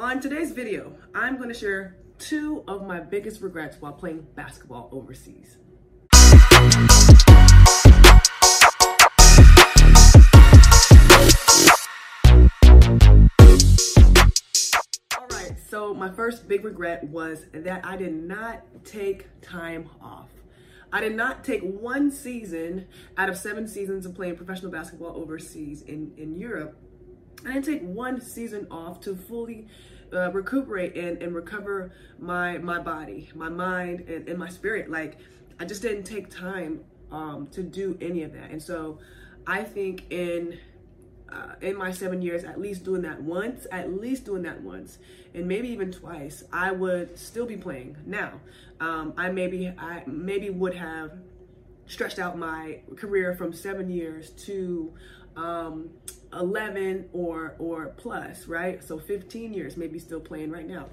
On today's video, I'm to share two of my biggest regrets while playing basketball overseas. All right, so my first big regret was that I did not take time off. I did not take one season out of seven seasons of playing professional basketball overseas in, in Europe. I didn't take one season off to fully uh, recuperate and, and recover my my body, my mind, and, and my spirit. Like I just didn't take time um, to do any of that. And so I think in uh, in my seven years, at least doing that once, at least doing that once, and maybe even twice, I would still be playing. Now, um, I maybe I maybe would have stretched out my career from seven years to um, 11 or or plus, right? So 15 years, maybe still playing right now.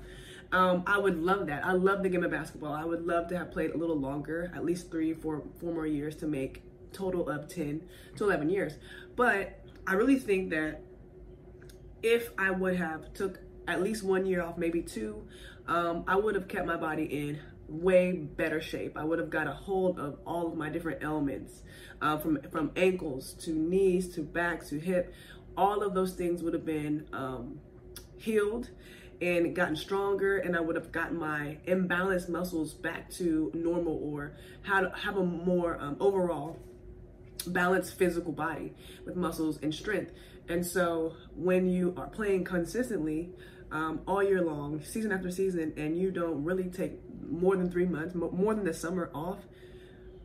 Um, I would love that. I love the game of basketball. I would love to have played a little longer, at least three, four, four more years to make total of 10 to 11 years. But I really think that if I would have took at least one year off, maybe two, um, I would have kept my body in way better shape. I would have got a hold of all of my different elements, uh, from from ankles to knees to back to hip. All of those things would have been um, healed and gotten stronger, and I would have gotten my imbalanced muscles back to normal, or to have a more um, overall balanced physical body with muscles and strength. And so when you are playing consistently um, all year long, season after season, and you don't really take more than three months, more than the summer off,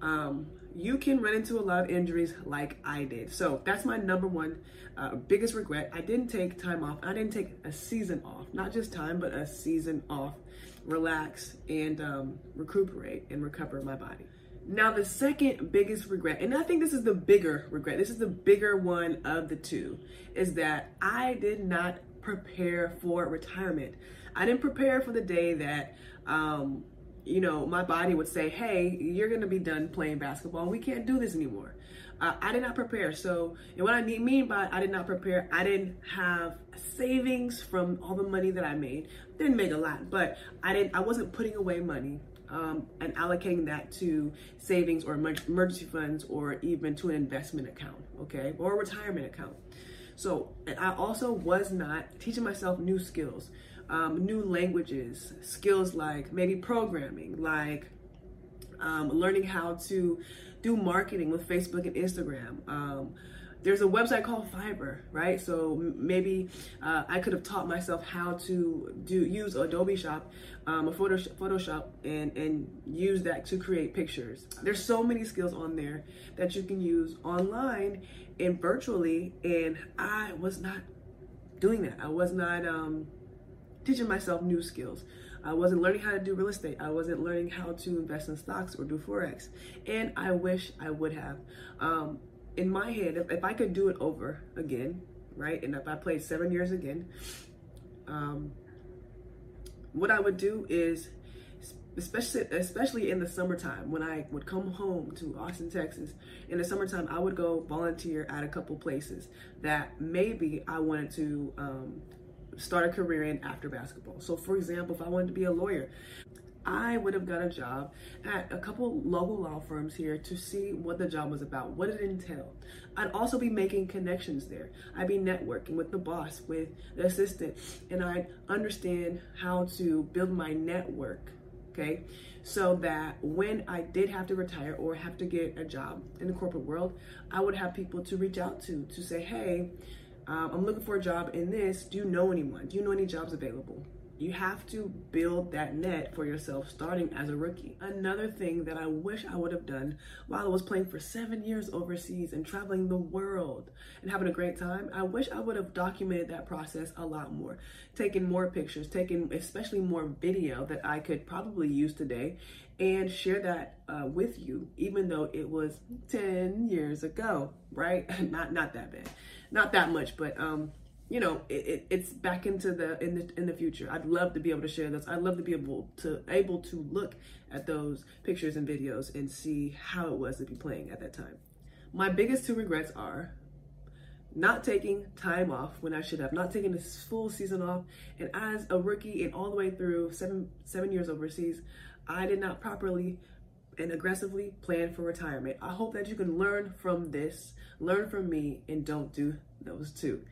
um, you can run into a lot of injuries like I did. So that's my number one uh, biggest regret. I didn't take time off. I didn't take a season off, not just time, but a season off, relax and um, recuperate and recover my body. Now, the second biggest regret, and I think this is the bigger regret, this is the bigger one of the two, is that I did not prepare for retirement. I didn't prepare for the day that, um, you know, my body would say, hey, you're going to be done playing basketball. We can't do this anymore. Uh, I did not prepare. So, and what I mean by I did not prepare, I didn't have savings from all the money that I made. Didn't make a lot, but I didn't. I wasn't putting away money um, and allocating that to savings or emergency funds or even to an investment account, okay, or a retirement account. So I also was not teaching myself new skills, um, new languages, skills like maybe programming, like um, learning how to do marketing with Facebook and Instagram. Um, there's a website called Fiverr, right? So maybe uh, I could have taught myself how to do use Adobe Shop, um, a Photoshop, Photoshop, and and use that to create pictures. There's so many skills on there that you can use online and virtually, and I was not doing that. I was not um, teaching myself new skills. I wasn't learning how to do real estate. I wasn't learning how to invest in stocks or do forex, and I wish I would have. Um, in my head, if, if I could do it over again, right, and if I played seven years again, um, what I would do is, especially especially in the summertime, when I would come home to Austin, Texas, in the summertime, I would go volunteer at a couple places that maybe I wanted to um, start a career in after basketball. So, for example, if I wanted to be a lawyer, I would have got a job at a couple local law firms here to see what the job was about, what it entailed. I'd also be making connections there. I'd be networking with the boss, with the assistant, and I'd understand how to build my network, okay? So that when I did have to retire or have to get a job in the corporate world, I would have people to reach out to to say, hey, um, I'm looking for a job in this. Do you know anyone? Do you know any jobs available? You have to build that net for yourself starting as a rookie. Another thing that I wish I would have done while I was playing for seven years overseas and traveling the world and having a great time, I wish I would have documented that process a lot more. Taken more pictures, taken especially more video that I could probably use today and share that uh, with you, even though it was 10 years ago, right? not, not that bad, not that much, but, um, you know, it, it, it's back into the in the in the future. I'd love to be able to share those. I'd love to be able to able to look at those pictures and videos and see how it was to be playing at that time. My biggest two regrets are not taking time off when I should have, not taking this full season off. And as a rookie and all the way through seven seven years overseas, I did not properly and aggressively plan for retirement. I hope that you can learn from this, learn from me, and don't do those two.